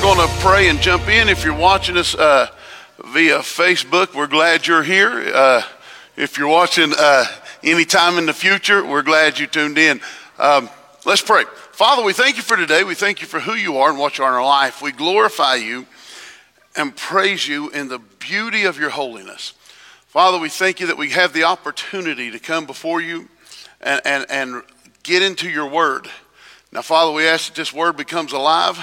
we're going to pray and jump in. If you're watching us uh, via Facebook, we're glad you're here. Uh, if you're watching uh, anytime in the future, we're glad you tuned in. Um, let's pray. Father, we thank you for today. We thank you for who you are and what you are in our life. We glorify you and praise you in the beauty of your holiness. Father, we thank you that we have the opportunity to come before you and, and, and get into your word. Now, Father, we ask that this word becomes alive.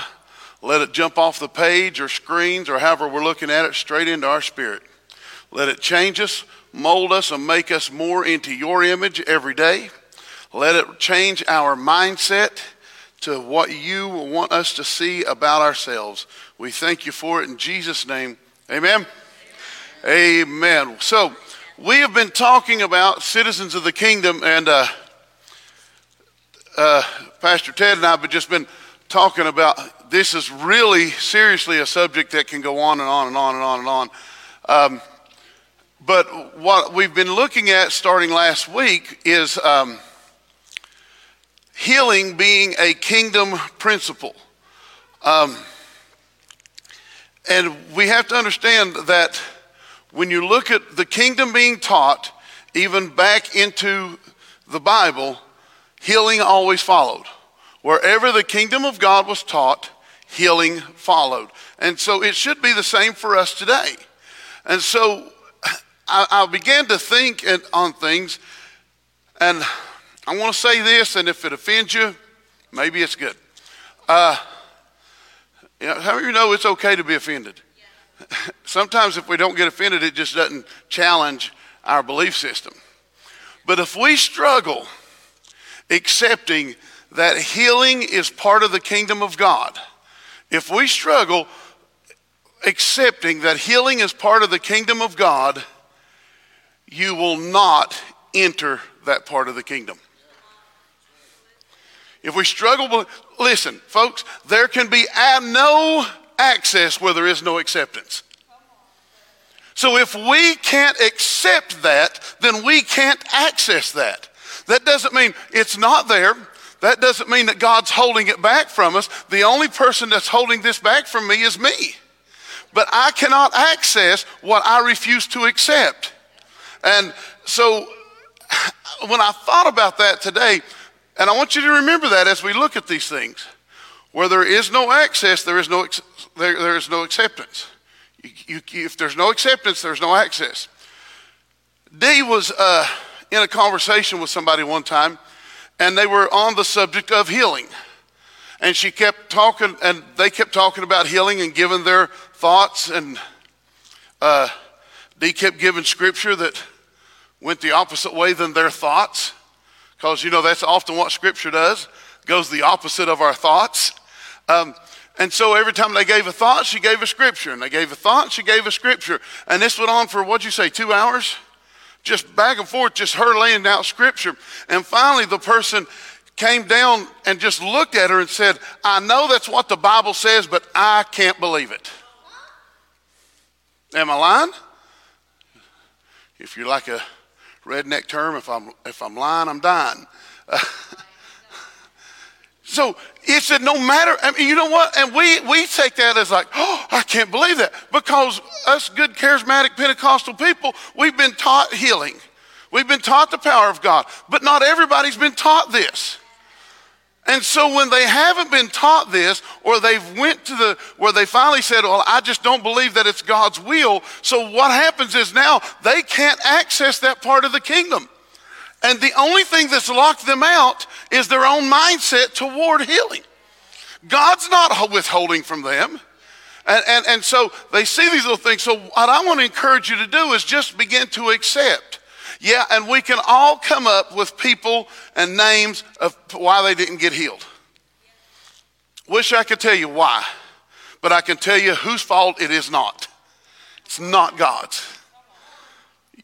Let it jump off the page or screens or however we're looking at it straight into our spirit. Let it change us, mold us, and make us more into your image every day. Let it change our mindset to what you want us to see about ourselves. We thank you for it in Jesus' name. Amen. Amen. Amen. So, we have been talking about citizens of the kingdom, and uh, uh, Pastor Ted and I have just been talking about this is really seriously a subject that can go on and on and on and on and on. Um, but what we've been looking at starting last week is um, healing being a kingdom principle. Um, and we have to understand that when you look at the kingdom being taught, even back into the Bible, healing always followed. Wherever the kingdom of God was taught, healing followed. And so it should be the same for us today. And so I, I began to think on things, and I want to say this, and if it offends you, maybe it's good. Uh, you know, how many of you know it's okay to be offended? Yeah. Sometimes if we don't get offended, it just doesn't challenge our belief system. But if we struggle accepting that healing is part of the kingdom of God, if we struggle accepting that healing is part of the kingdom of God, you will not enter that part of the kingdom. If we struggle, listen, folks, there can be no access where there is no acceptance. So if we can't accept that, then we can't access that. That doesn't mean it's not there. That doesn't mean that God's holding it back from us. The only person that's holding this back from me is me. But I cannot access what I refuse to accept. And so when I thought about that today, and I want you to remember that as we look at these things, where there is no access, there is no, there, there is no acceptance. You, you, if there's no acceptance, there's no access. Dee was uh, in a conversation with somebody one time, and they were on the subject of healing. And she kept talking, and they kept talking about healing and giving their thoughts. And uh, Dee kept giving scripture that went the opposite way than their thoughts. Because, you know, that's often what scripture does, goes the opposite of our thoughts. Um, and so every time they gave a thought, she gave a scripture. And they gave a thought, she gave a scripture. And this went on for, what'd you say, two hours? Just back and forth, just her laying out scripture. And finally, the person came down and just looked at her and said, I know that's what the Bible says, but I can't believe it. Am I lying? If you're like a redneck term, if I'm, if I'm lying, I'm dying. so it said, no matter, I mean, you know what? And we, we take that as like, oh, I can't believe that. Because us good, charismatic Pentecostal people, we've been taught healing. We've been taught the power of God. But not everybody's been taught this. And so when they haven't been taught this, or they've went to the, where they finally said, well, I just don't believe that it's God's will. So what happens is now they can't access that part of the kingdom. And the only thing that's locked them out is their own mindset toward healing. God's not withholding from them. And, and, and so they see these little things. So, what I want to encourage you to do is just begin to accept. Yeah, and we can all come up with people and names of why they didn't get healed. Wish I could tell you why, but I can tell you whose fault it is not. It's not God's.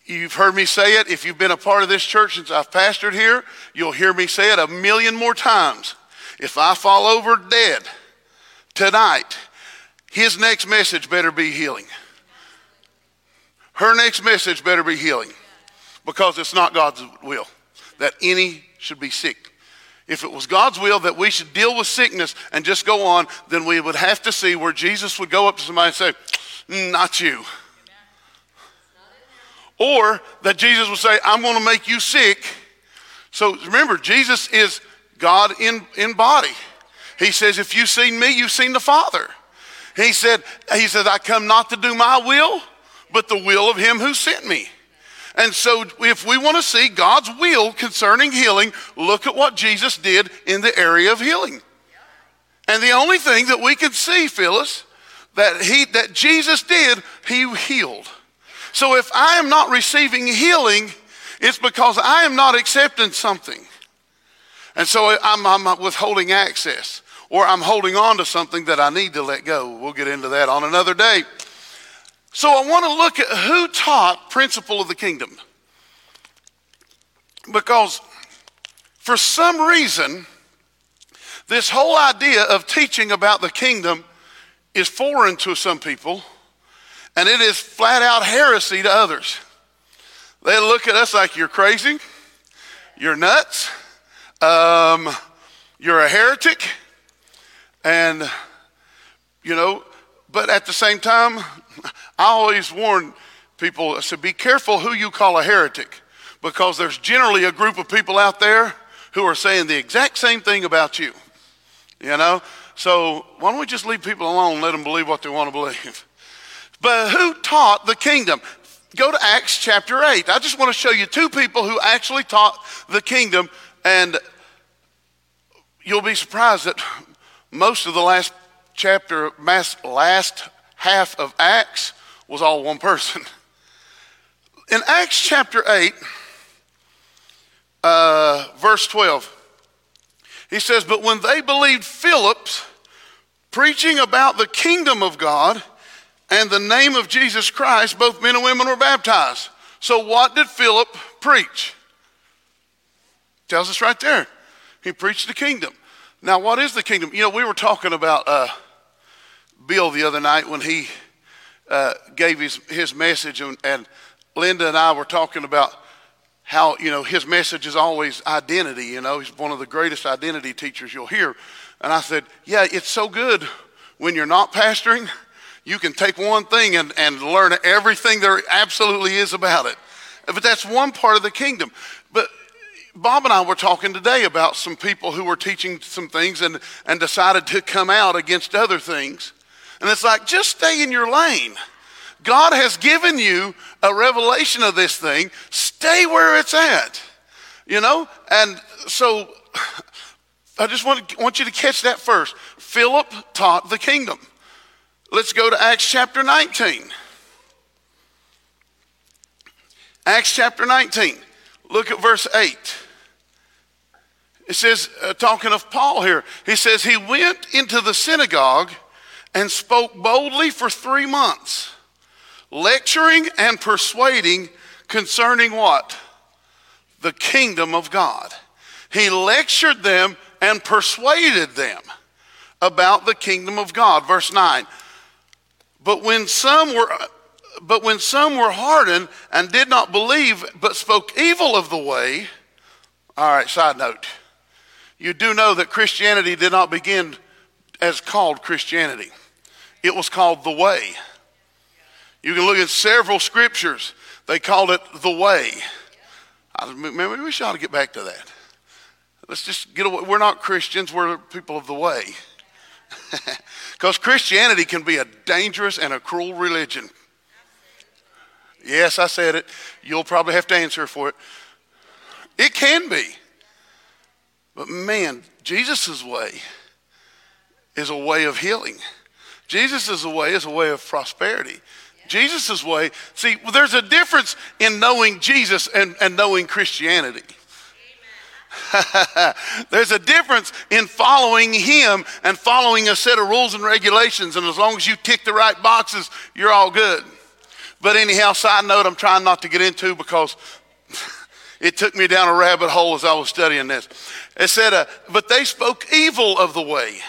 You've heard me say it. If you've been a part of this church since I've pastored here, you'll hear me say it a million more times. If I fall over dead tonight, his next message better be healing. Her next message better be healing because it's not God's will that any should be sick. if it was God's will that we should deal with sickness and just go on, then we would have to see where Jesus would go up to somebody and say, mm, Not you. Or that Jesus would say, I'm going to make you sick. So remember, Jesus is God in, in body. He says, If you've seen me, you've seen the Father. He said, He said, I come not to do my will, but the will of him who sent me. And so, if we want to see God's will concerning healing, look at what Jesus did in the area of healing. And the only thing that we can see, Phyllis, that he that Jesus did, he healed. So if I am not receiving healing, it's because I am not accepting something. And so I'm, I'm withholding access, or I'm holding on to something that I need to let go. We'll get into that on another day. So I want to look at who taught principle of the kingdom. Because for some reason, this whole idea of teaching about the kingdom is foreign to some people, and it is flat out heresy to others. They look at us like you're crazy, you're nuts, um, you're a heretic, and, you know, but at the same time, I always warn people, I said, be careful who you call a heretic because there's generally a group of people out there who are saying the exact same thing about you. You know? So why don't we just leave people alone and let them believe what they want to believe? But who taught the kingdom? Go to Acts chapter 8. I just want to show you two people who actually taught the kingdom, and you'll be surprised that most of the last chapter, last half of Acts was all one person. In Acts chapter 8, uh, verse 12, he says, But when they believed Philip's preaching about the kingdom of God and the name of Jesus Christ, both men and women were baptized. So, what did Philip preach? Tells us right there. He preached the kingdom. Now, what is the kingdom? You know, we were talking about uh, Bill the other night when he uh, gave his, his message, and, and Linda and I were talking about how, you know, his message is always identity. You know, he's one of the greatest identity teachers you'll hear. And I said, Yeah, it's so good when you're not pastoring. You can take one thing and, and learn everything there absolutely is about it. But that's one part of the kingdom. But Bob and I were talking today about some people who were teaching some things and, and decided to come out against other things. And it's like, just stay in your lane. God has given you a revelation of this thing. Stay where it's at. You know? And so I just want, want you to catch that first. Philip taught the kingdom. Let's go to Acts chapter 19. Acts chapter 19. Look at verse 8. It says, uh, talking of Paul here, he says, He went into the synagogue and spoke boldly for three months, lecturing and persuading concerning what? The kingdom of God. He lectured them and persuaded them about the kingdom of God. Verse 9. But when some were but when some were hardened and did not believe, but spoke evil of the way, all right, side note. You do know that Christianity did not begin as called Christianity. It was called the way. You can look at several scriptures. They called it the way. I, maybe we should ought to get back to that. Let's just get away. We're not Christians, we're people of the way. Because Christianity can be a dangerous and a cruel religion. Yes, I said it. You'll probably have to answer for it. It can be. But man, Jesus' way is a way of healing. Jesus' way is a way of prosperity. Jesus' way, see, there's a difference in knowing Jesus and, and knowing Christianity. There's a difference in following Him and following a set of rules and regulations, and as long as you tick the right boxes, you're all good. But anyhow, side note, I'm trying not to get into because it took me down a rabbit hole as I was studying this. It said, uh, But they spoke evil of the way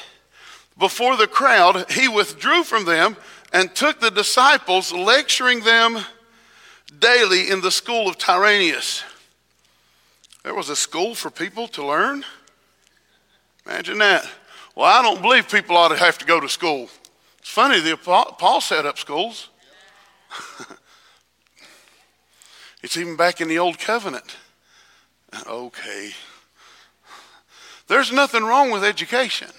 before the crowd, he withdrew from them and took the disciples, lecturing them daily in the school of Tyrannus. There was a school for people to learn. Imagine that. Well, I don't believe people ought to have to go to school. It's funny, the, Paul set up schools. it's even back in the Old Covenant. Okay. There's nothing wrong with education.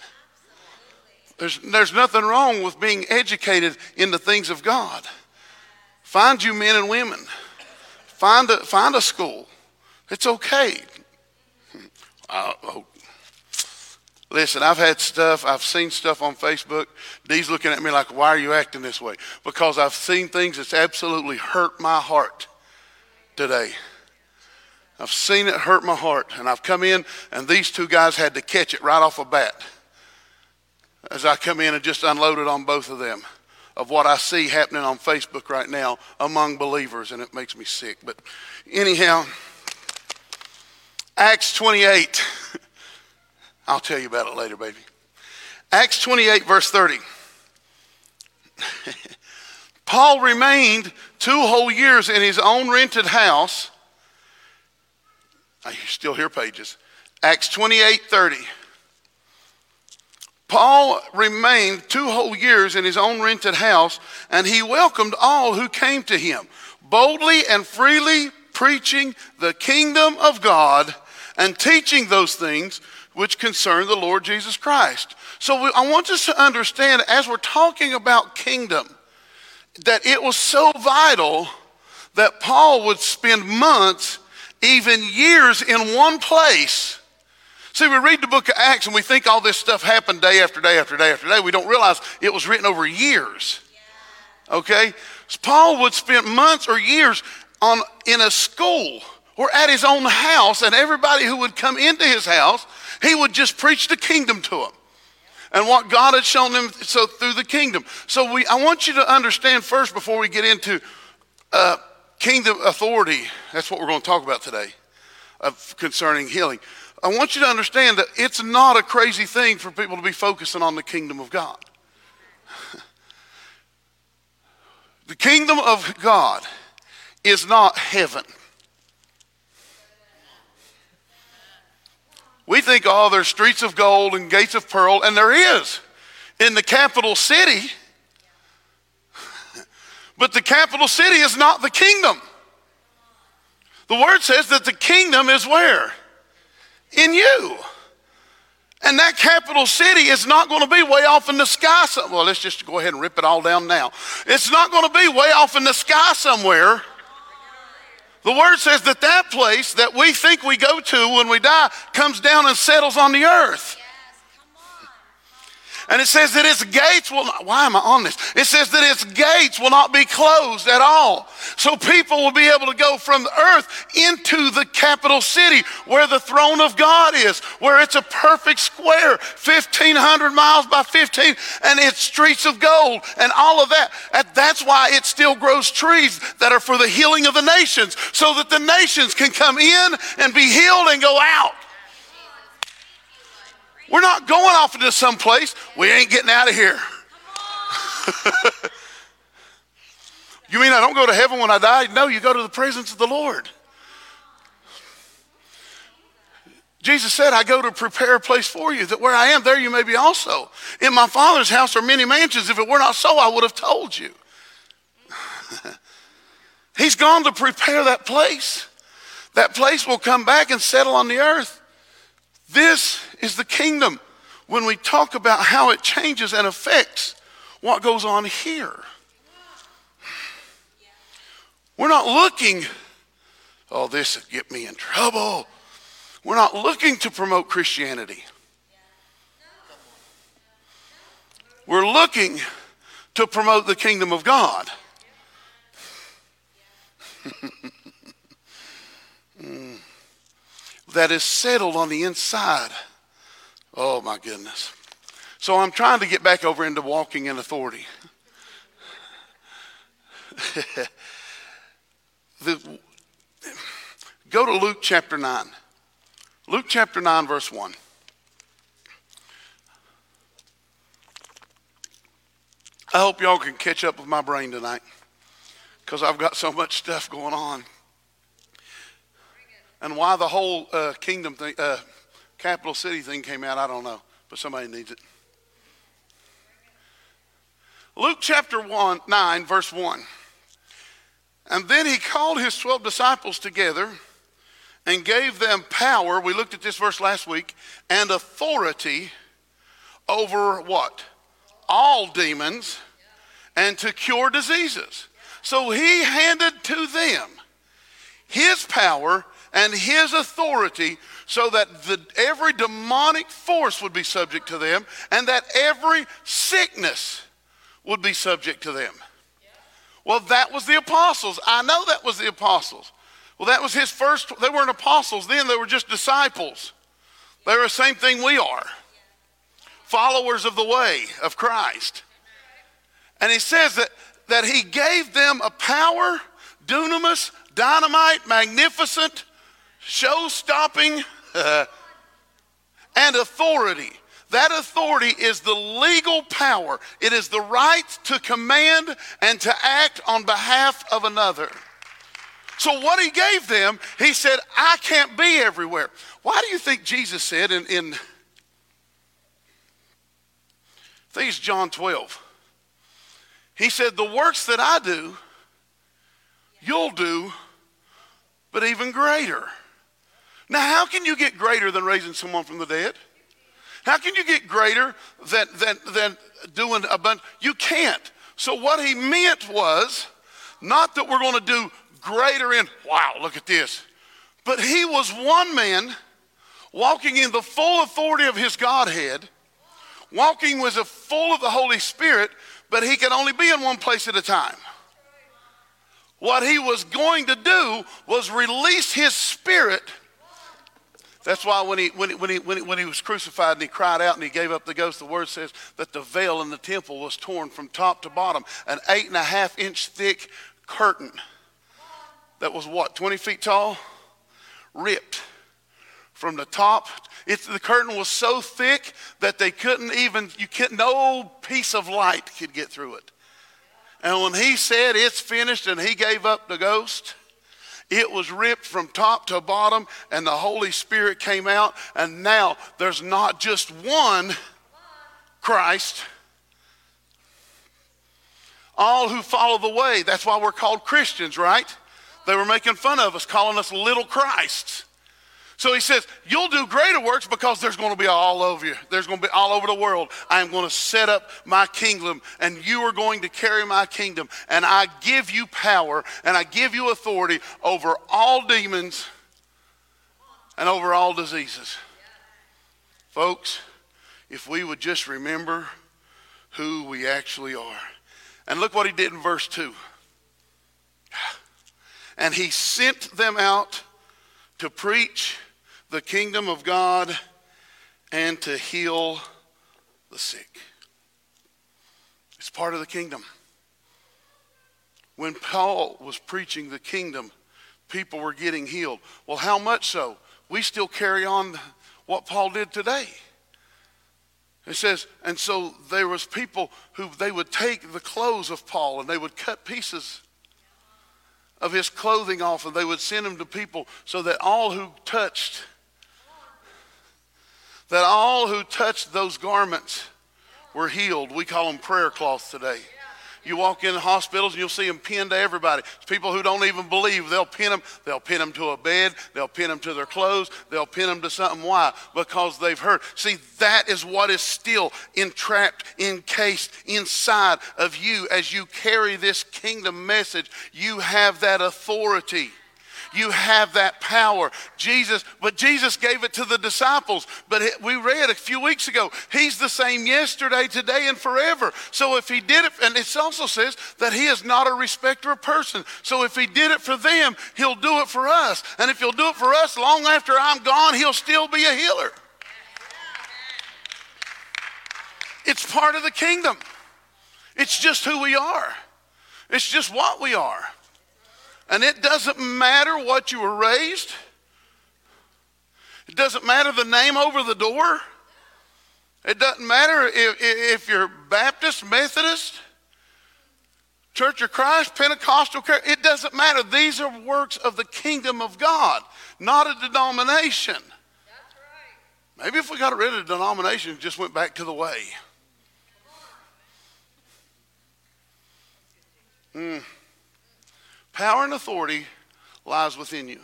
There's, there's nothing wrong with being educated in the things of God. Find you men and women. Find a, find a school. It's okay. Oh. Listen, I've had stuff, I've seen stuff on Facebook. Dee's looking at me like, why are you acting this way? Because I've seen things that's absolutely hurt my heart today. I've seen it hurt my heart. And I've come in, and these two guys had to catch it right off a bat as I come in and just unloaded on both of them of what I see happening on Facebook right now among believers, and it makes me sick. But anyhow, Acts 28. I'll tell you about it later, baby. Acts 28, verse 30. Paul remained two whole years in his own rented house. I still hear pages. Acts 28, 30. Paul remained two whole years in his own rented house, and he welcomed all who came to him, boldly and freely preaching the kingdom of God and teaching those things which concern the Lord Jesus Christ. So we, I want us to understand as we're talking about kingdom, that it was so vital that Paul would spend months, even years in one place See, we read the book of Acts and we think all this stuff happened day after day after day after day. We don't realize it was written over years. Okay? So Paul would spend months or years on, in a school or at his own house, and everybody who would come into his house, he would just preach the kingdom to them and what God had shown them so through the kingdom. So we, I want you to understand first before we get into uh, kingdom authority. That's what we're going to talk about today, of concerning healing. I want you to understand that it's not a crazy thing for people to be focusing on the kingdom of God. the kingdom of God is not heaven. We think, oh, there's streets of gold and gates of pearl, and there is in the capital city. But the capital city is not the kingdom. The word says that the kingdom is where? in you. And that capital city is not going to be way off in the sky. well, let's just go ahead and rip it all down now. It's not going to be way off in the sky somewhere. The word says that that place that we think we go to when we die comes down and settles on the earth. And it says that its gates will not, why am I on this? It says that its gates will not be closed at all. So people will be able to go from the earth into the capital city where the throne of God is, where it's a perfect square, 1,500 miles by 15, and it's streets of gold and all of that. And that's why it still grows trees that are for the healing of the nations, so that the nations can come in and be healed and go out. We're not going off into some place. We ain't getting out of here. you mean I don't go to heaven when I die? No, you go to the presence of the Lord. Jesus said, I go to prepare a place for you, that where I am, there you may be also. In my Father's house are many mansions. If it were not so, I would have told you. He's gone to prepare that place. That place will come back and settle on the earth. This is the kingdom when we talk about how it changes and affects what goes on here. We're not looking, oh, this would get me in trouble. We're not looking to promote Christianity. We're looking to promote the kingdom of God. mm that is settled on the inside. Oh my goodness. So I'm trying to get back over into walking in authority. the, go to Luke chapter 9. Luke chapter 9, verse 1. I hope y'all can catch up with my brain tonight because I've got so much stuff going on and why the whole uh, kingdom thing, uh, capital city thing came out. I don't know, but somebody needs it. Luke chapter 1, 9, verse 1. And then he called his 12 disciples together and gave them power. We looked at this verse last week and authority over what? All demons and to cure diseases. So he handed to them his power and his authority so that the, every demonic force would be subject to them and that every sickness would be subject to them. Well, that was the apostles. I know that was the apostles. Well, that was his first, they weren't apostles then, they were just disciples. They were the same thing we are followers of the way of Christ. And he says that, that he gave them a power, dunamis, dynamite, magnificent, show stopping, and authority that authority is the legal power, it is the right to command and to act on behalf of another. So, what he gave them, he said, I can't be everywhere. Why do you think Jesus said in, in I think it's John 12? He said, The works that I do, you'll do, but even greater. Now, how can you get greater than raising someone from the dead? How can you get greater than, than, than doing a bunch? You can't. So what he meant was not that we're going to do greater in, wow, look at this. But he was one man walking in the full authority of his Godhead, walking was full of the Holy Spirit, but he could only be in one place at a time. What he was going to do was release his spirit that's why when he, when, he, when, he, when, he, when he was crucified and he cried out and he gave up the ghost, the word says that the veil in the temple was torn from top to bottom. An eight and a half inch thick curtain that was what, 20 feet tall? Ripped from the top. The curtain was so thick that they couldn't even, you could, no piece of light could get through it. And when he said it's finished and he gave up the ghost, it was ripped from top to bottom, and the Holy Spirit came out. And now there's not just one Christ. All who follow the way. That's why we're called Christians, right? They were making fun of us, calling us little Christs. So he says, You'll do greater works because there's going to be all over you. There's going to be all over the world. I am going to set up my kingdom, and you are going to carry my kingdom. And I give you power, and I give you authority over all demons and over all diseases. Folks, if we would just remember who we actually are. And look what he did in verse 2. And he sent them out to preach the kingdom of God and to heal the sick. It's part of the kingdom. When Paul was preaching the kingdom, people were getting healed. Well, how much so? We still carry on what Paul did today. It says, and so there was people who they would take the clothes of Paul and they would cut pieces of his clothing off and they would send them to people so that all who touched that all who touched those garments were healed. We call them prayer cloths today. You walk in hospitals and you'll see them pinned to everybody. It's people who don't even believe. They'll pin them. They'll pin them to a bed. They'll pin them to their clothes. They'll pin them to something. Why? Because they've heard. See, that is what is still entrapped, encased inside of you as you carry this kingdom message. You have that authority. You have that power. Jesus, but Jesus gave it to the disciples. But we read a few weeks ago, He's the same yesterday, today, and forever. So if He did it, and it also says that He is not a respecter of person. So if He did it for them, He'll do it for us. And if He'll do it for us long after I'm gone, He'll still be a healer. It's part of the kingdom. It's just who we are. It's just what we are. And it doesn't matter what you were raised, it doesn't matter the name over the door. It doesn't matter if, if you're Baptist, Methodist, Church of Christ, Pentecostal, it doesn't matter. These are works of the kingdom of God, not a denomination. Maybe if we got rid of the denomination and just went back to the way. Mm. Power and authority lies within you.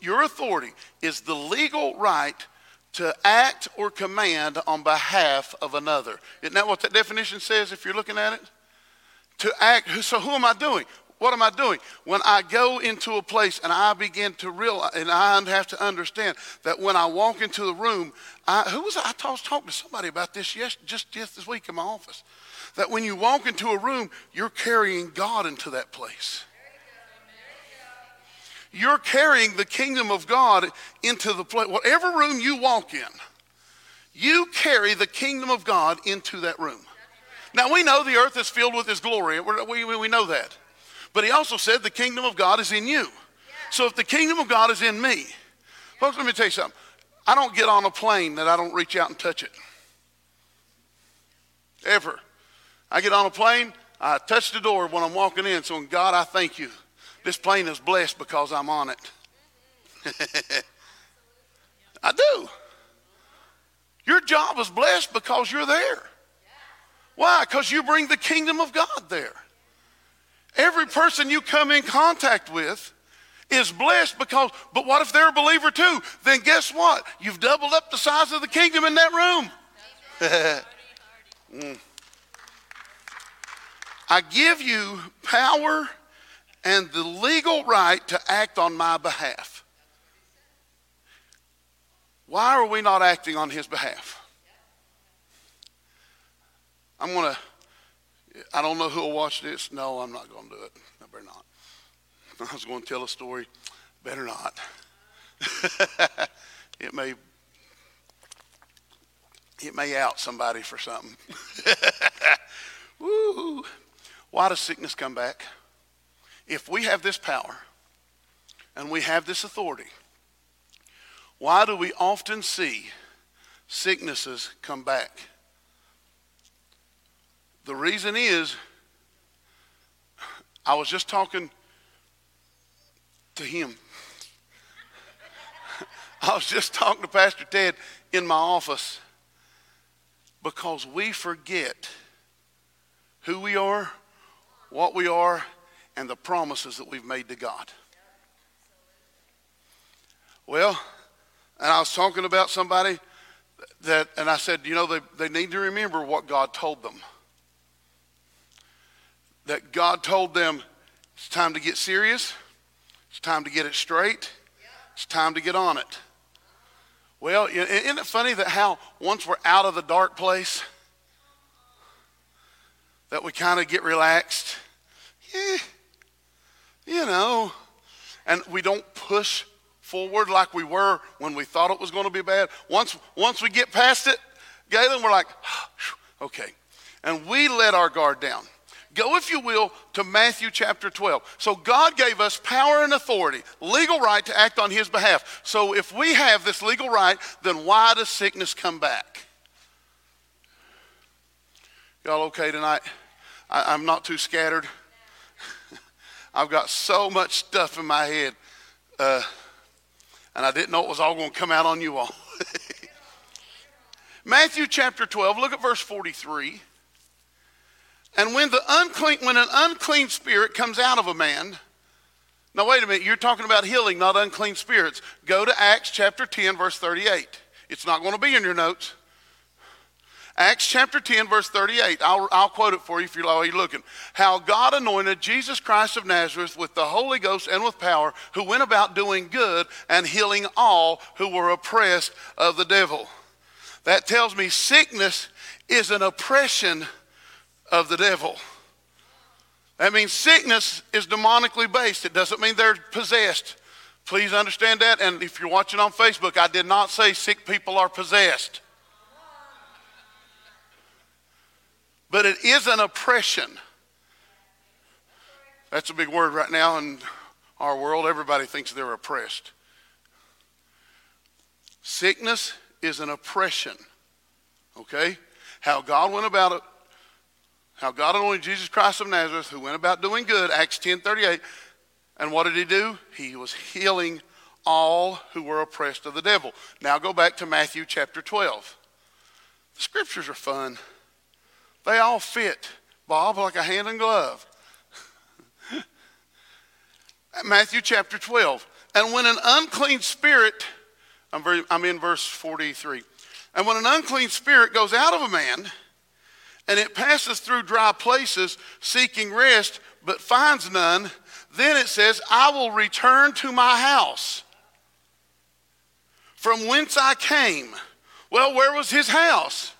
Your authority is the legal right to act or command on behalf of another. Isn't that what that definition says if you're looking at it? To act, so who am I doing? What am I doing? When I go into a place and I begin to realize, and I have to understand that when I walk into the room, I, who was I, I was talking to somebody about this yes, just, just this week in my office. That when you walk into a room, you're carrying God into that place. You're carrying the kingdom of God into the place. Whatever room you walk in, you carry the kingdom of God into that room. Now we know the earth is filled with His glory. We, we, we know that. But He also said the kingdom of God is in you. So if the kingdom of God is in me, folks, let me tell you something. I don't get on a plane that I don't reach out and touch it. Ever. I get on a plane, I touch the door when I'm walking in. So, God, I thank you. This plane is blessed because I'm on it. I do. Your job is blessed because you're there. Why? Because you bring the kingdom of God there. Every person you come in contact with is blessed because, but what if they're a believer too? Then guess what? You've doubled up the size of the kingdom in that room. mm. I give you power and the legal right to act on my behalf. Why are we not acting on his behalf? I'm going to, I don't know who will watch this. No, I'm not going to do it. I better not. I was going to tell a story. Better not. it may it may out somebody for something. Woo! Why does sickness come back? If we have this power and we have this authority, why do we often see sicknesses come back? The reason is, I was just talking to him. I was just talking to Pastor Ted in my office because we forget who we are what we are, and the promises that we've made to God. Well, and I was talking about somebody that, and I said, you know, they, they need to remember what God told them. That God told them it's time to get serious, it's time to get it straight, it's time to get on it. Well, isn't it funny that how once we're out of the dark place, that we kind of get relaxed. Yeah, you know, and we don't push forward like we were when we thought it was going to be bad. Once, once we get past it, Galen, we're like, okay. And we let our guard down. Go, if you will, to Matthew chapter 12. So God gave us power and authority, legal right to act on his behalf. So if we have this legal right, then why does sickness come back? Y'all okay tonight? I, am not too scattered. I've got so much stuff in my head, uh, and I didn't know it was all going to come out on you all. Matthew chapter 12, look at verse 43. And when the unclean, when an unclean spirit comes out of a man, now wait a minute, you're talking about healing, not unclean spirits. Go to Acts chapter 10, verse 38. It's not going to be in your notes. Acts chapter 10, verse 38. I'll, I'll quote it for you if you're, you're looking. How God anointed Jesus Christ of Nazareth with the Holy Ghost and with power, who went about doing good and healing all who were oppressed of the devil. That tells me sickness is an oppression of the devil. That means sickness is demonically based. It doesn't mean they're possessed. Please understand that. And if you're watching on Facebook, I did not say sick people are possessed. But it is an oppression. That's a big word right now in our world. Everybody thinks they're oppressed. Sickness is an oppression. Okay? How God went about it, how God anointed Jesus Christ of Nazareth, who went about doing good, Acts 10 38. And what did he do? He was healing all who were oppressed of the devil. Now go back to Matthew chapter 12. The scriptures are fun. They all fit, Bob, like a hand in glove. Matthew chapter 12. And when an unclean spirit, I'm, very, I'm in verse 43. And when an unclean spirit goes out of a man, and it passes through dry places seeking rest, but finds none, then it says, I will return to my house from whence I came. Well, where was his house?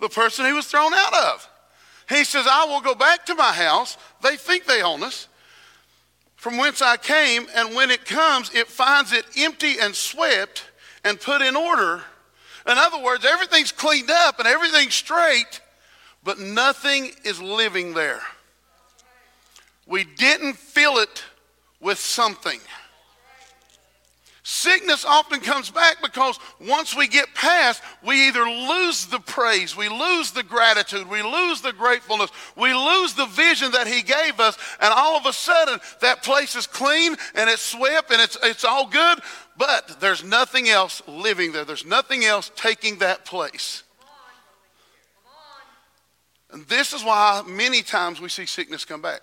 The person he was thrown out of. He says, I will go back to my house. They think they own us. From whence I came, and when it comes, it finds it empty and swept and put in order. In other words, everything's cleaned up and everything's straight, but nothing is living there. We didn't fill it with something. Sickness often comes back because once we get past, we either lose the praise, we lose the gratitude, we lose the gratefulness, we lose the vision that He gave us, and all of a sudden that place is clean and it's swept and it's, it's all good, but there's nothing else living there. There's nothing else taking that place. And this is why many times we see sickness come back.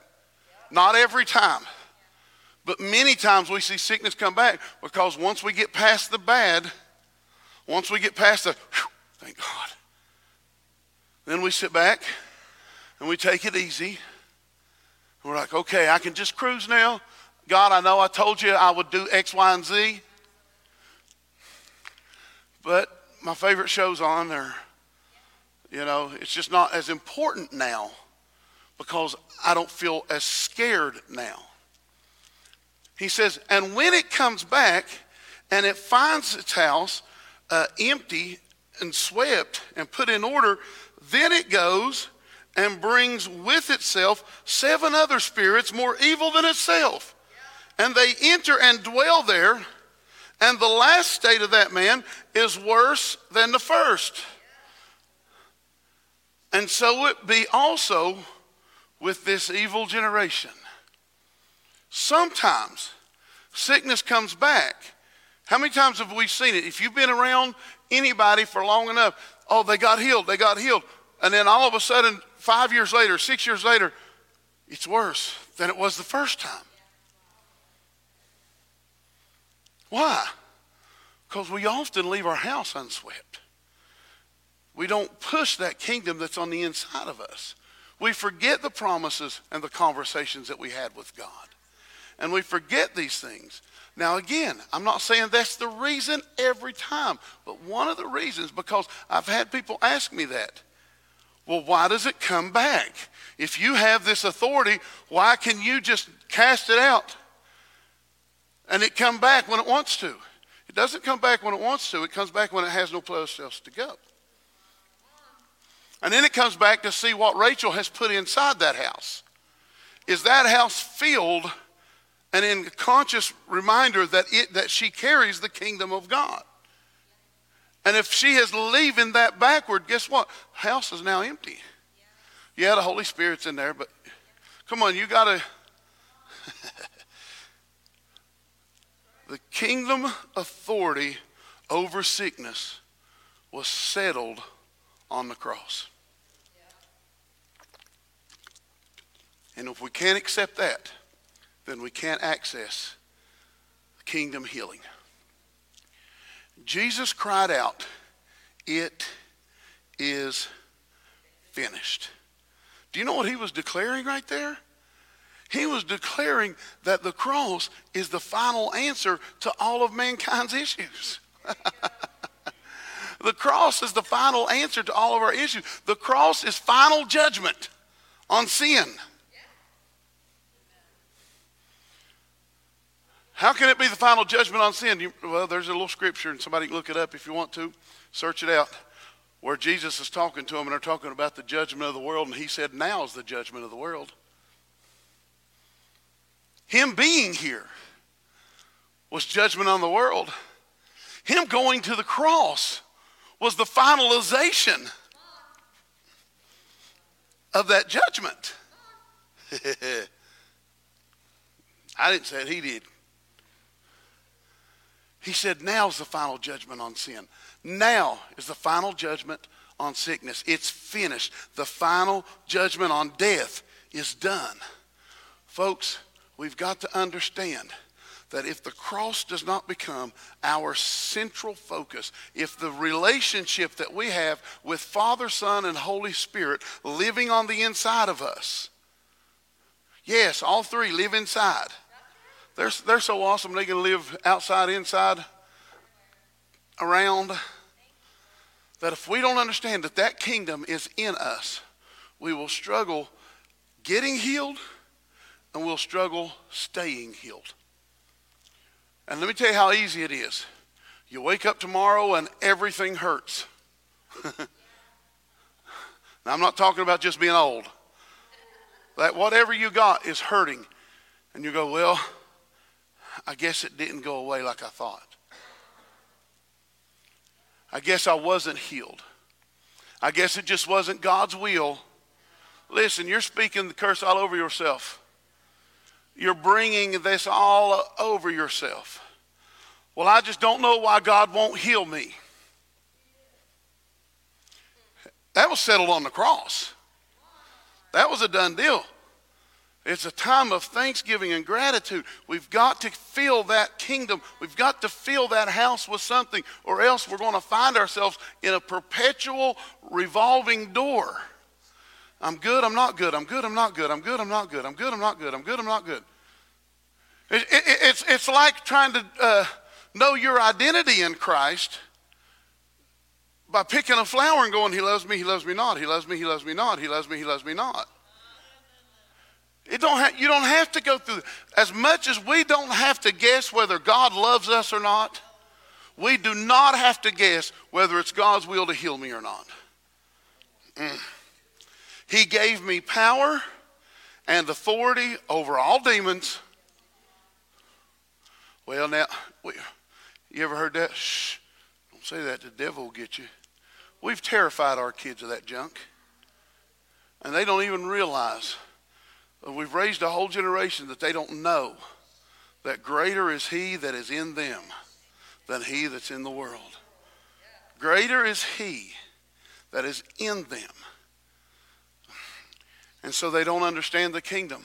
Not every time. But many times we see sickness come back because once we get past the bad, once we get past the, whew, thank God, then we sit back and we take it easy. We're like, okay, I can just cruise now. God, I know I told you I would do X, Y, and Z. But my favorite show's on there. You know, it's just not as important now because I don't feel as scared now. He says, and when it comes back and it finds its house uh, empty and swept and put in order, then it goes and brings with itself seven other spirits more evil than itself. And they enter and dwell there. And the last state of that man is worse than the first. And so it be also with this evil generation. Sometimes sickness comes back. How many times have we seen it? If you've been around anybody for long enough, oh, they got healed, they got healed. And then all of a sudden, five years later, six years later, it's worse than it was the first time. Why? Because we often leave our house unswept. We don't push that kingdom that's on the inside of us. We forget the promises and the conversations that we had with God. And we forget these things. Now, again, I'm not saying that's the reason every time, but one of the reasons, because I've had people ask me that. Well, why does it come back? If you have this authority, why can you just cast it out and it come back when it wants to? It doesn't come back when it wants to. It comes back when it has no place else to go. And then it comes back to see what Rachel has put inside that house. Is that house filled and in conscious reminder that, it, that she carries the kingdom of God? And if she is leaving that backward, guess what? House is now empty. Yeah, the Holy Spirit's in there, but come on, you got to. the kingdom authority over sickness was settled on the cross. And if we can't accept that, then we can't access kingdom healing. Jesus cried out, It is finished. Do you know what he was declaring right there? He was declaring that the cross is the final answer to all of mankind's issues. The cross is the final answer to all of our issues. The cross is final judgment on sin. How can it be the final judgment on sin? You, well, there's a little scripture, and somebody can look it up if you want to. Search it out. Where Jesus is talking to them, and they're talking about the judgment of the world, and he said, Now is the judgment of the world. Him being here was judgment on the world. Him going to the cross was the finalization of that judgment. I didn't say it, he did. He said, Now's the final judgment on sin. Now is the final judgment on sickness. It's finished. The final judgment on death is done. Folks, we've got to understand that if the cross does not become our central focus, if the relationship that we have with Father, Son, and Holy Spirit living on the inside of us, yes, all three live inside. They're, they're so awesome they can live outside, inside, around. That if we don't understand that that kingdom is in us, we will struggle getting healed and we'll struggle staying healed. And let me tell you how easy it is. You wake up tomorrow and everything hurts. now, I'm not talking about just being old. That whatever you got is hurting. And you go, well, I guess it didn't go away like I thought. I guess I wasn't healed. I guess it just wasn't God's will. Listen, you're speaking the curse all over yourself. You're bringing this all over yourself. Well, I just don't know why God won't heal me. That was settled on the cross. That was a done deal. It's a time of thanksgiving and gratitude. We've got to fill that kingdom. We've got to fill that house with something, or else we're going to find ourselves in a perpetual revolving door. I'm good, I'm not good, I'm good, I'm not good, I'm good, I'm not good, I'm good, I'm not good, I'm good, I'm not good. It, it, it's, it's like trying to uh, know your identity in Christ by picking a flower and going, He loves me, He loves me not, He loves me, He loves me not, He loves me, He loves me not. It don't ha- you don't have to go through, as much as we don't have to guess whether God loves us or not, we do not have to guess whether it's God's will to heal me or not. Mm. He gave me power and authority over all demons. Well, now, you ever heard that? Shh, don't say that. The devil will get you. We've terrified our kids of that junk. And they don't even realize We've raised a whole generation that they don't know that greater is he that is in them than he that's in the world. Greater is he that is in them. And so they don't understand the kingdom.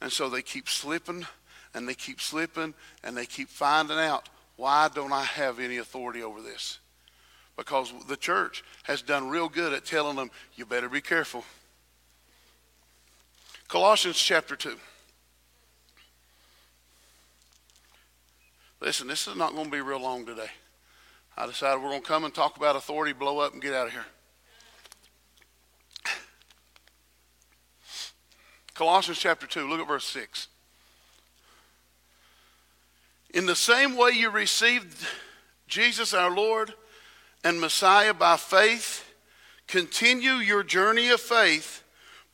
And so they keep slipping and they keep slipping and they keep finding out why don't I have any authority over this? Because the church has done real good at telling them, you better be careful. Colossians chapter 2. Listen, this is not going to be real long today. I decided we're going to come and talk about authority, blow up, and get out of here. Colossians chapter 2, look at verse 6. In the same way you received Jesus our Lord and Messiah by faith, continue your journey of faith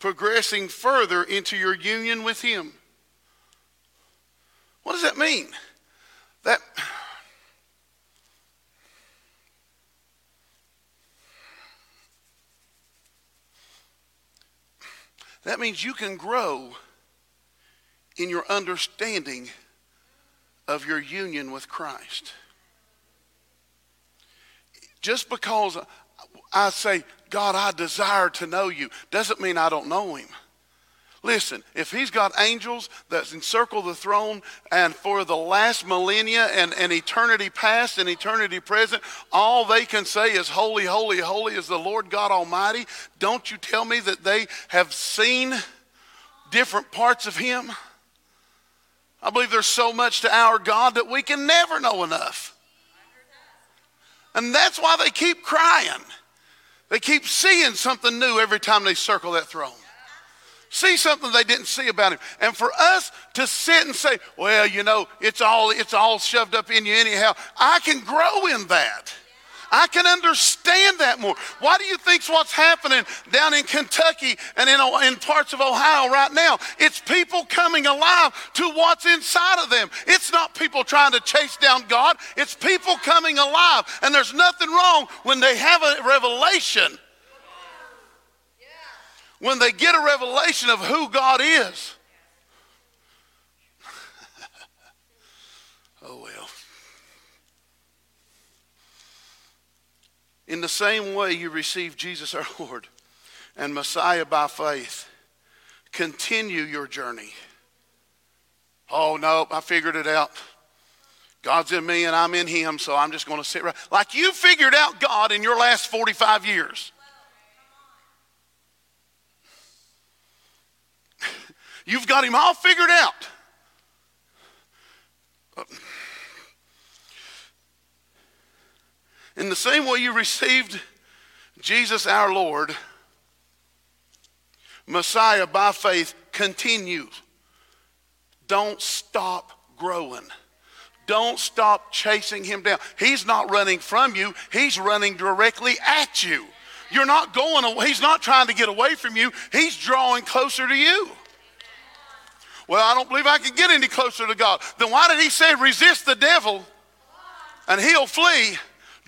progressing further into your union with Him. What does that mean? That That means you can grow in your understanding of your union with Christ. Just because I say, God, I desire to know you, doesn't mean I don't know him. Listen, if he's got angels that encircle the throne and for the last millennia and, and eternity past and eternity present, all they can say is, Holy, holy, holy is the Lord God Almighty. Don't you tell me that they have seen different parts of him? I believe there's so much to our God that we can never know enough. And that's why they keep crying. They keep seeing something new every time they circle that throne. See something they didn't see about him. And for us to sit and say, well, you know, it's all, it's all shoved up in you anyhow, I can grow in that. I can understand that more. Why do you think's what's happening down in Kentucky and in, in parts of Ohio right now? It's people coming alive to what's inside of them. It's not people trying to chase down God. It's people coming alive. And there's nothing wrong when they have a revelation. When they get a revelation of who God is. oh well. In the same way you receive Jesus our Lord and Messiah by faith, continue your journey. Oh, no, I figured it out. God's in me and I'm in him, so I'm just going to sit right. Like you figured out God in your last 45 years. You've got him all figured out. In the same way you received Jesus our Lord, Messiah by faith, continue. Don't stop growing. Don't stop chasing him down. He's not running from you, he's running directly at you. You're not going away. He's not trying to get away from you. He's drawing closer to you. Well, I don't believe I can get any closer to God. Then why did he say resist the devil and he'll flee?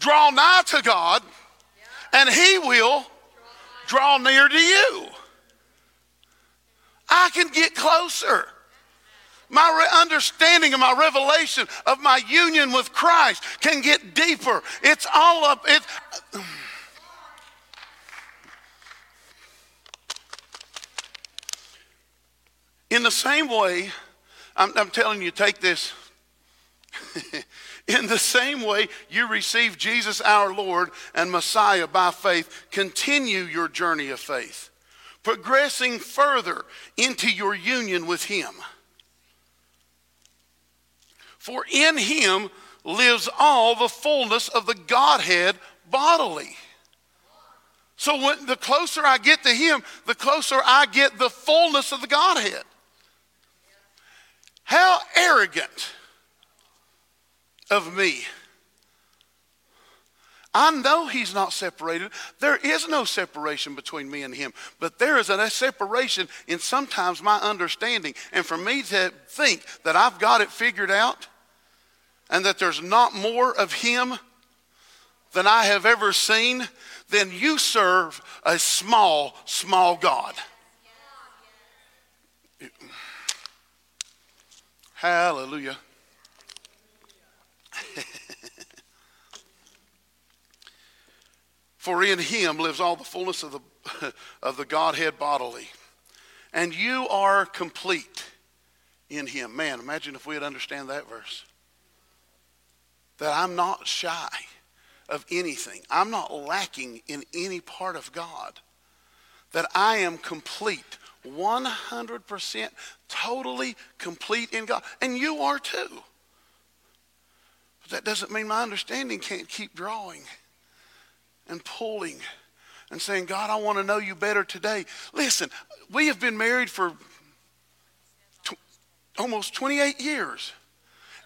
Draw nigh to God and he will draw near to you. I can get closer. My re- understanding and my revelation of my union with Christ can get deeper. It's all up. It, In the same way, I'm, I'm telling you, take this. In the same way you receive Jesus our Lord and Messiah by faith, continue your journey of faith, progressing further into your union with Him. For in Him lives all the fullness of the Godhead bodily. So when, the closer I get to Him, the closer I get the fullness of the Godhead. How arrogant of me. I know he's not separated. There is no separation between me and him, but there is a separation in sometimes my understanding. And for me to think that I've got it figured out and that there's not more of him than I have ever seen, then you serve a small, small God. Hallelujah. For in him lives all the fullness of the, of the Godhead bodily. And you are complete in him. Man, imagine if we'd understand that verse. That I'm not shy of anything. I'm not lacking in any part of God. That I am complete 100% totally complete in God. And you are too. But that doesn't mean my understanding can't keep drawing and pulling and saying, God, I want to know you better today. Listen, we have been married for t- almost 28 years.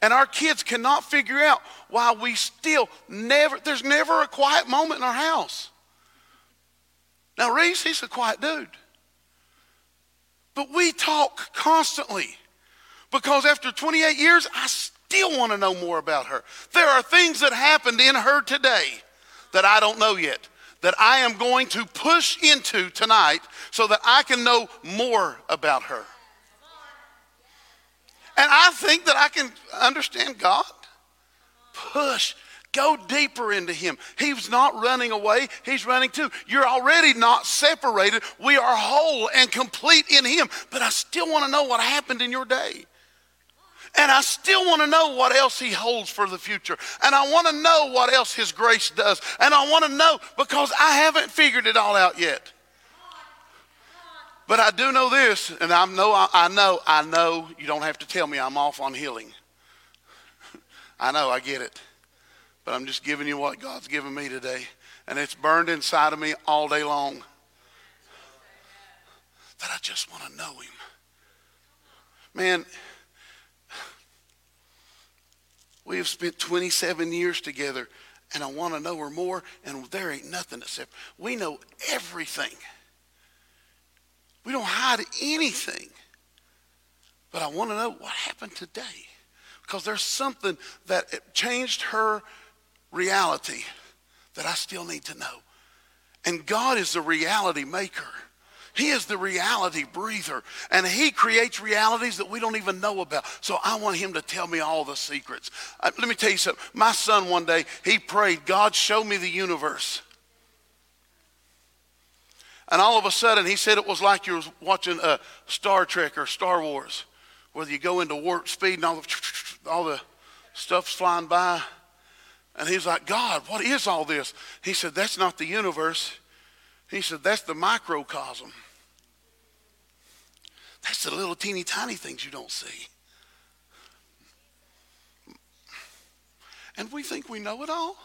And our kids cannot figure out why we still never, there's never a quiet moment in our house. Now, Reese, he's a quiet dude. But we talk constantly because after 28 years, I still want to know more about her. There are things that happened in her today that I don't know yet that I am going to push into tonight so that I can know more about her. And I think that I can understand God. Push Go deeper into him. He's not running away, he's running too. You're already not separated. We are whole and complete in him. But I still want to know what happened in your day. And I still want to know what else he holds for the future. And I want to know what else his grace does. And I want to know because I haven't figured it all out yet. But I do know this, and I know, I know, I know you don't have to tell me I'm off on healing. I know, I get it. But I'm just giving you what God's given me today. And it's burned inside of me all day long. That I just want to know Him. Man, we have spent 27 years together, and I want to know her more, and there ain't nothing except we know everything. We don't hide anything. But I want to know what happened today. Because there's something that changed her reality that I still need to know. And God is the reality maker. He is the reality breather. And He creates realities that we don't even know about. So I want Him to tell me all the secrets. Uh, let me tell you something. My son one day, he prayed, God, show me the universe. And all of a sudden, he said it was like you were watching a Star Trek or Star Wars, where you go into warp speed and all the, all the stuff's flying by. And he's like, God, what is all this? He said, That's not the universe. He said, That's the microcosm. That's the little teeny tiny things you don't see. And we think we know it all.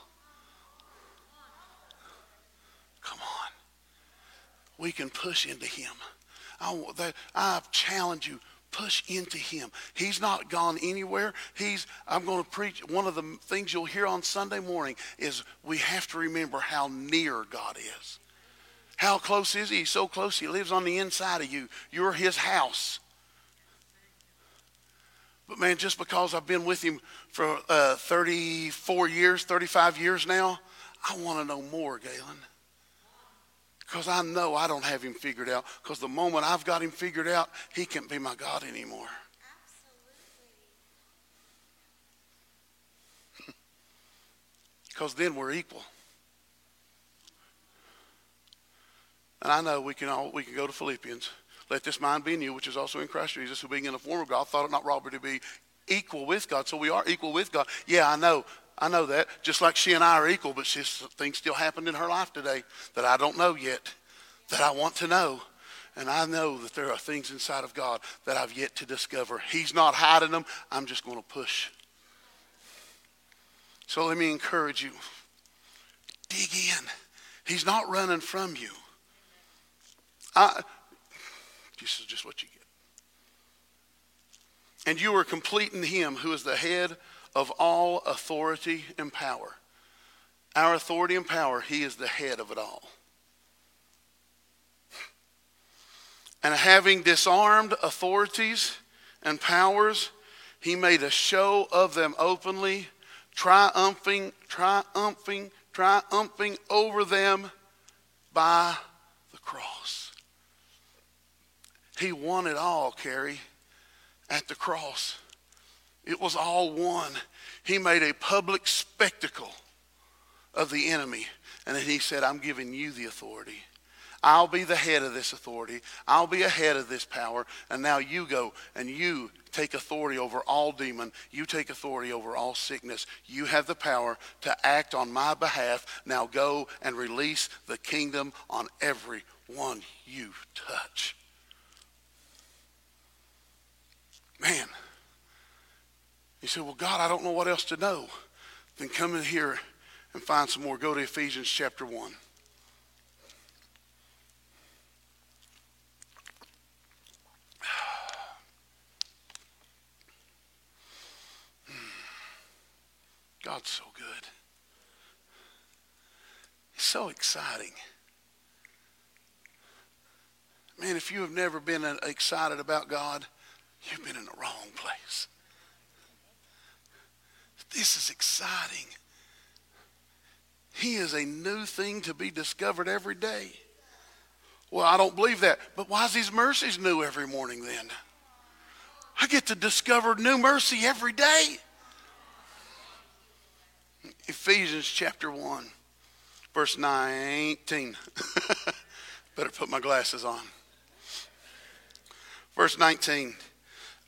Come on. We can push into him. I, I challenge you push into him. He's not gone anywhere. He's I'm going to preach one of the things you'll hear on Sunday morning is we have to remember how near God is. How close is he? He's so close he lives on the inside of you. You're his house. But man, just because I've been with him for uh, 34 years, 35 years now, I want to know more, Galen. Because I know I don't have him figured out. Because the moment I've got him figured out, he can't be my God anymore. Because then we're equal. And I know we can all we can go to Philippians. Let this mind be in you, which is also in Christ Jesus, who being in the form of God, thought it not robbery to be equal with God. So we are equal with God. Yeah, I know. I know that. Just like she and I are equal, but she's, things still happened in her life today that I don't know yet, that I want to know. And I know that there are things inside of God that I've yet to discover. He's not hiding them. I'm just going to push. So let me encourage you. Dig in. He's not running from you. I, this is just what you get. And you are complete in him who is the head of all authority and power. Our authority and power, He is the head of it all. And having disarmed authorities and powers, He made a show of them openly, triumphing, triumphing, triumphing over them by the cross. He won it all, Carrie, at the cross. It was all won. He made a public spectacle of the enemy. And then he said, I'm giving you the authority. I'll be the head of this authority. I'll be ahead of this power. And now you go and you take authority over all demon. You take authority over all sickness. You have the power to act on my behalf. Now go and release the kingdom on every one you touch. Man. He said, Well, God, I don't know what else to know. Then come in here and find some more. Go to Ephesians chapter 1. God's so good. He's so exciting. Man, if you have never been uh, excited about God, you've been in the wrong place. This is exciting. He is a new thing to be discovered every day. Well, I don't believe that. But why is His mercies new every morning then? I get to discover new mercy every day. Ephesians chapter 1, verse 19. Better put my glasses on. Verse 19.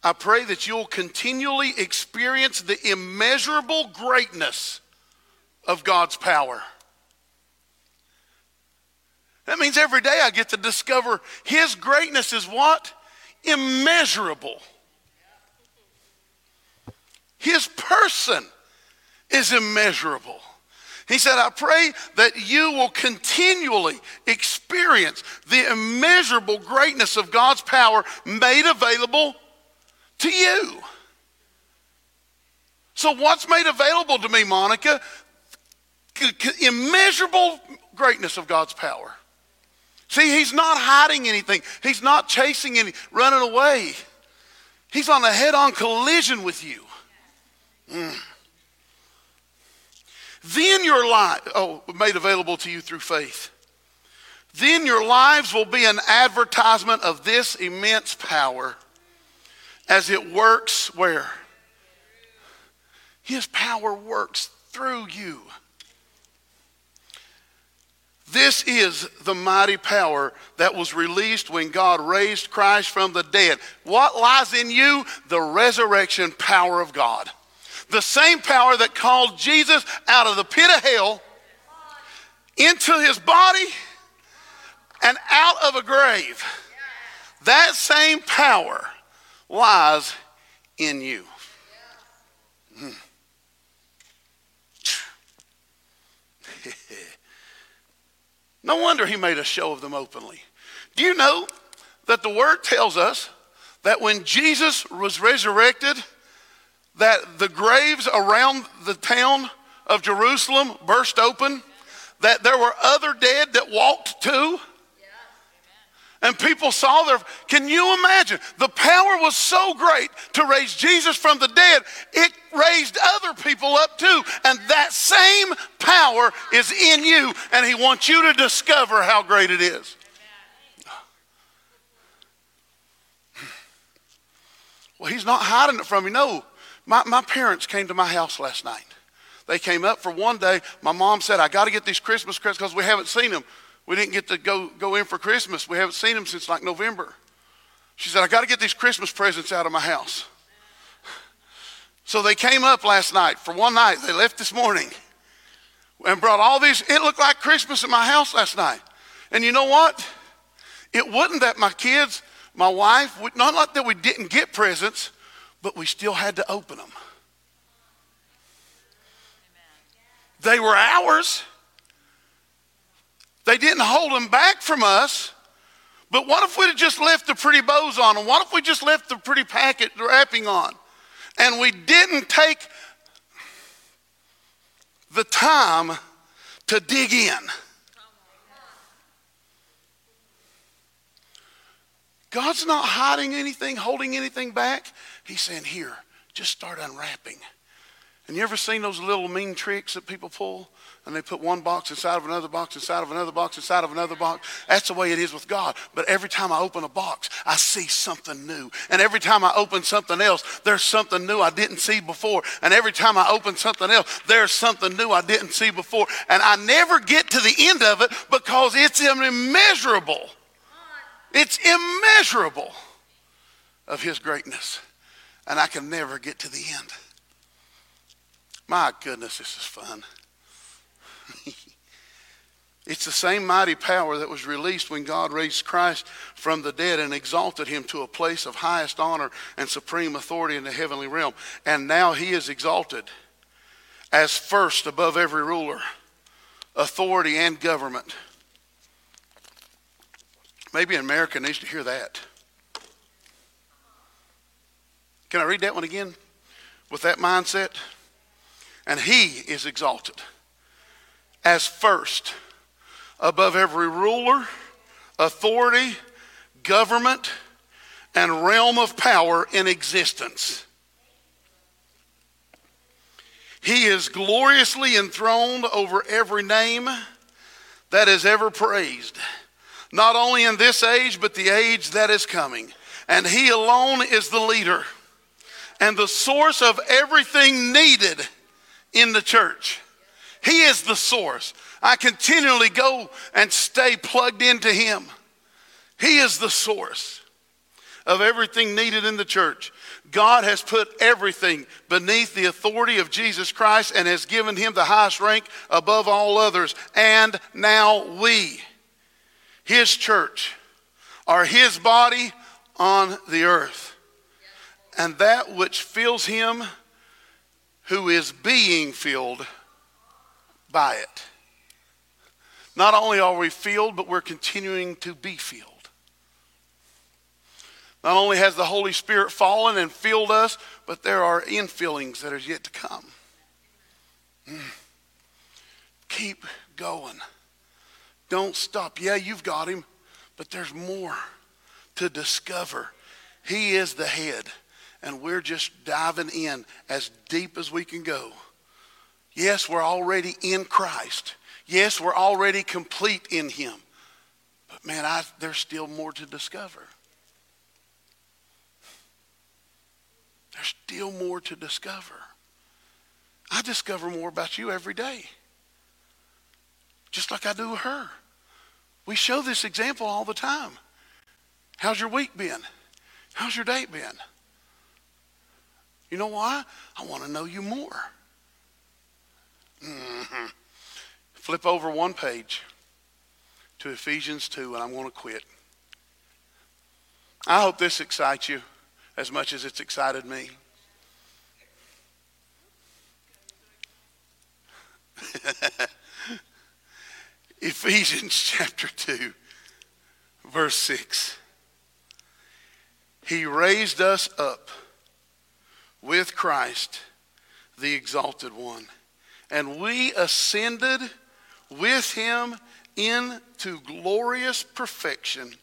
I pray that you'll continually experience the immeasurable greatness of God's power. That means every day I get to discover His greatness is what? Immeasurable. His person is immeasurable. He said, I pray that you will continually experience the immeasurable greatness of God's power made available to you. So, what's made available to me, Monica? Immeasurable greatness of God's power. See, He's not hiding anything, He's not chasing any, running away. He's on a head on collision with you. Mm. Then your life, oh, made available to you through faith. Then your lives will be an advertisement of this immense power as it works where? His power works through you. This is the mighty power that was released when God raised Christ from the dead. What lies in you? The resurrection power of God. The same power that called Jesus out of the pit of hell into his body and out of a grave. That same power lies in you. Hmm. No wonder he made a show of them openly. Do you know that the word tells us that when Jesus was resurrected, that the graves around the town of Jerusalem burst open, that there were other dead that walked too? And people saw their. Can you imagine? The power was so great to raise Jesus from the dead, it raised other people up too. And that same power is in you, and He wants you to discover how great it is. Well, He's not hiding it from you. No, my, my parents came to my house last night. They came up for one day. My mom said, I got to get these Christmas presents because we haven't seen them. We didn't get to go, go in for Christmas. We haven't seen them since like November. She said, I got to get these Christmas presents out of my house. So they came up last night for one night. They left this morning and brought all these. It looked like Christmas in my house last night. And you know what? It wasn't that my kids, my wife, not like that we didn't get presents, but we still had to open them. They were ours. They didn't hold them back from us. But what if we'd have just left the pretty bows on them? What if we just left the pretty packet wrapping on? And we didn't take the time to dig in. God's not hiding anything, holding anything back. He's saying, Here, just start unwrapping. And you ever seen those little mean tricks that people pull? And they put one box inside of another box, inside of another box, inside of another box. That's the way it is with God. But every time I open a box, I see something new. And every time I open something else, there's something new I didn't see before. And every time I open something else, there's something new I didn't see before. And I never get to the end of it because it's immeasurable. It's immeasurable of His greatness. And I can never get to the end. My goodness, this is fun. it's the same mighty power that was released when God raised Christ from the dead and exalted him to a place of highest honor and supreme authority in the heavenly realm. And now he is exalted as first above every ruler, authority, and government. Maybe America needs to hear that. Can I read that one again? With that mindset? And he is exalted as first above every ruler, authority, government, and realm of power in existence. He is gloriously enthroned over every name that is ever praised, not only in this age, but the age that is coming. And He alone is the leader and the source of everything needed in the church. He is the source. I continually go and stay plugged into Him. He is the source of everything needed in the church. God has put everything beneath the authority of Jesus Christ and has given him the highest rank above all others. And now we, his church, are his body on the earth. And that which fills him who is being filled by it. Not only are we filled, but we're continuing to be filled. Not only has the Holy Spirit fallen and filled us, but there are infillings that are yet to come. Mm. Keep going. Don't stop. Yeah, you've got him, but there's more to discover. He is the head, and we're just diving in as deep as we can go. Yes, we're already in Christ. Yes, we're already complete in Him. But man, I, there's still more to discover. There's still more to discover. I discover more about you every day. Just like I do her. We show this example all the time. How's your week been? How's your day been? You know why? I want to know you more. Mm-hmm. Flip over one page to Ephesians 2, and I'm going to quit. I hope this excites you as much as it's excited me. Ephesians chapter 2, verse 6. He raised us up with Christ, the exalted one, and we ascended with him into glorious perfection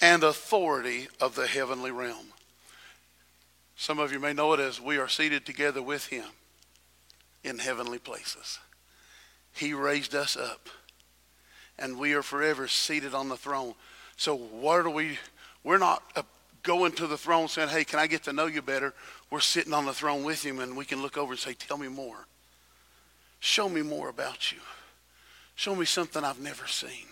and authority of the heavenly realm. Some of you may know it as we are seated together with him in heavenly places. He raised us up and we are forever seated on the throne. So what are we? We're not going to the throne saying, "Hey, can I get to know you better?" We're sitting on the throne with him, and we can look over and say, "Tell me more. Show me more about you. Show me something I've never seen."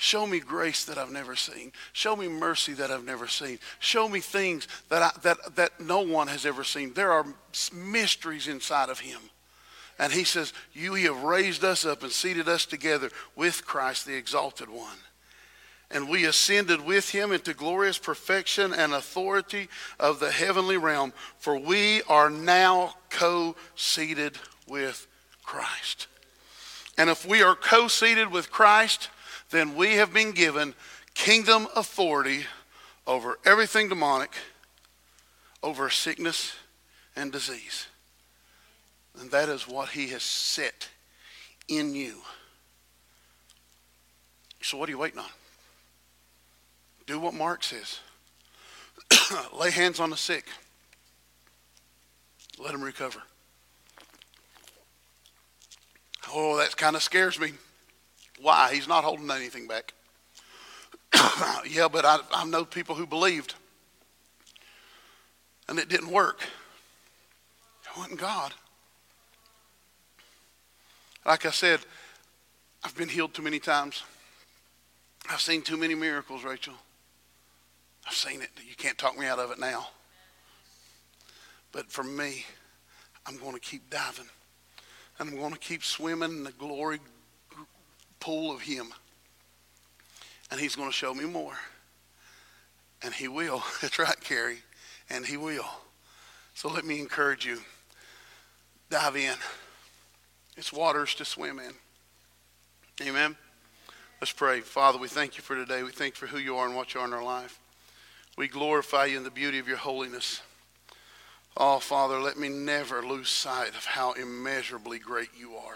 Show me grace that I've never seen. Show me mercy that I've never seen. Show me things that, I, that, that no one has ever seen. There are mysteries inside of him. And he says, You he have raised us up and seated us together with Christ, the exalted one. And we ascended with him into glorious perfection and authority of the heavenly realm, for we are now co seated with Christ. And if we are co seated with Christ, then we have been given kingdom authority over everything demonic, over sickness and disease. And that is what he has set in you. So what are you waiting on? Do what Mark says. Lay hands on the sick. Let them recover. Oh, that kind of scares me. Why? He's not holding anything back. yeah, but I, I know people who believed and it didn't work. It wasn't God. Like I said, I've been healed too many times. I've seen too many miracles, Rachel. I've seen it. You can't talk me out of it now. But for me, I'm going to keep diving. And I'm going to keep swimming in the glory pool of Him. And He's going to show me more. And He will. That's right, Carrie. And He will. So let me encourage you dive in. It's waters to swim in. Amen. Let's pray. Father, we thank you for today. We thank you for who you are and what you are in our life. We glorify you in the beauty of your holiness. Oh, Father, let me never lose sight of how immeasurably great you are.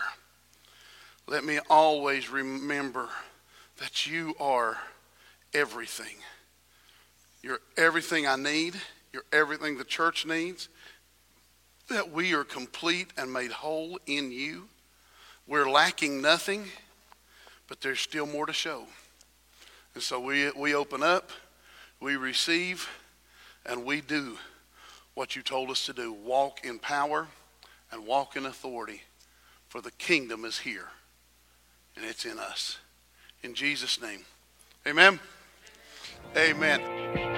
Let me always remember that you are everything. You're everything I need. You're everything the church needs. That we are complete and made whole in you. We're lacking nothing, but there's still more to show. And so we, we open up, we receive, and we do what you told us to do walk in power and walk in authority, for the kingdom is here and it's in us. In Jesus' name, amen. Amen.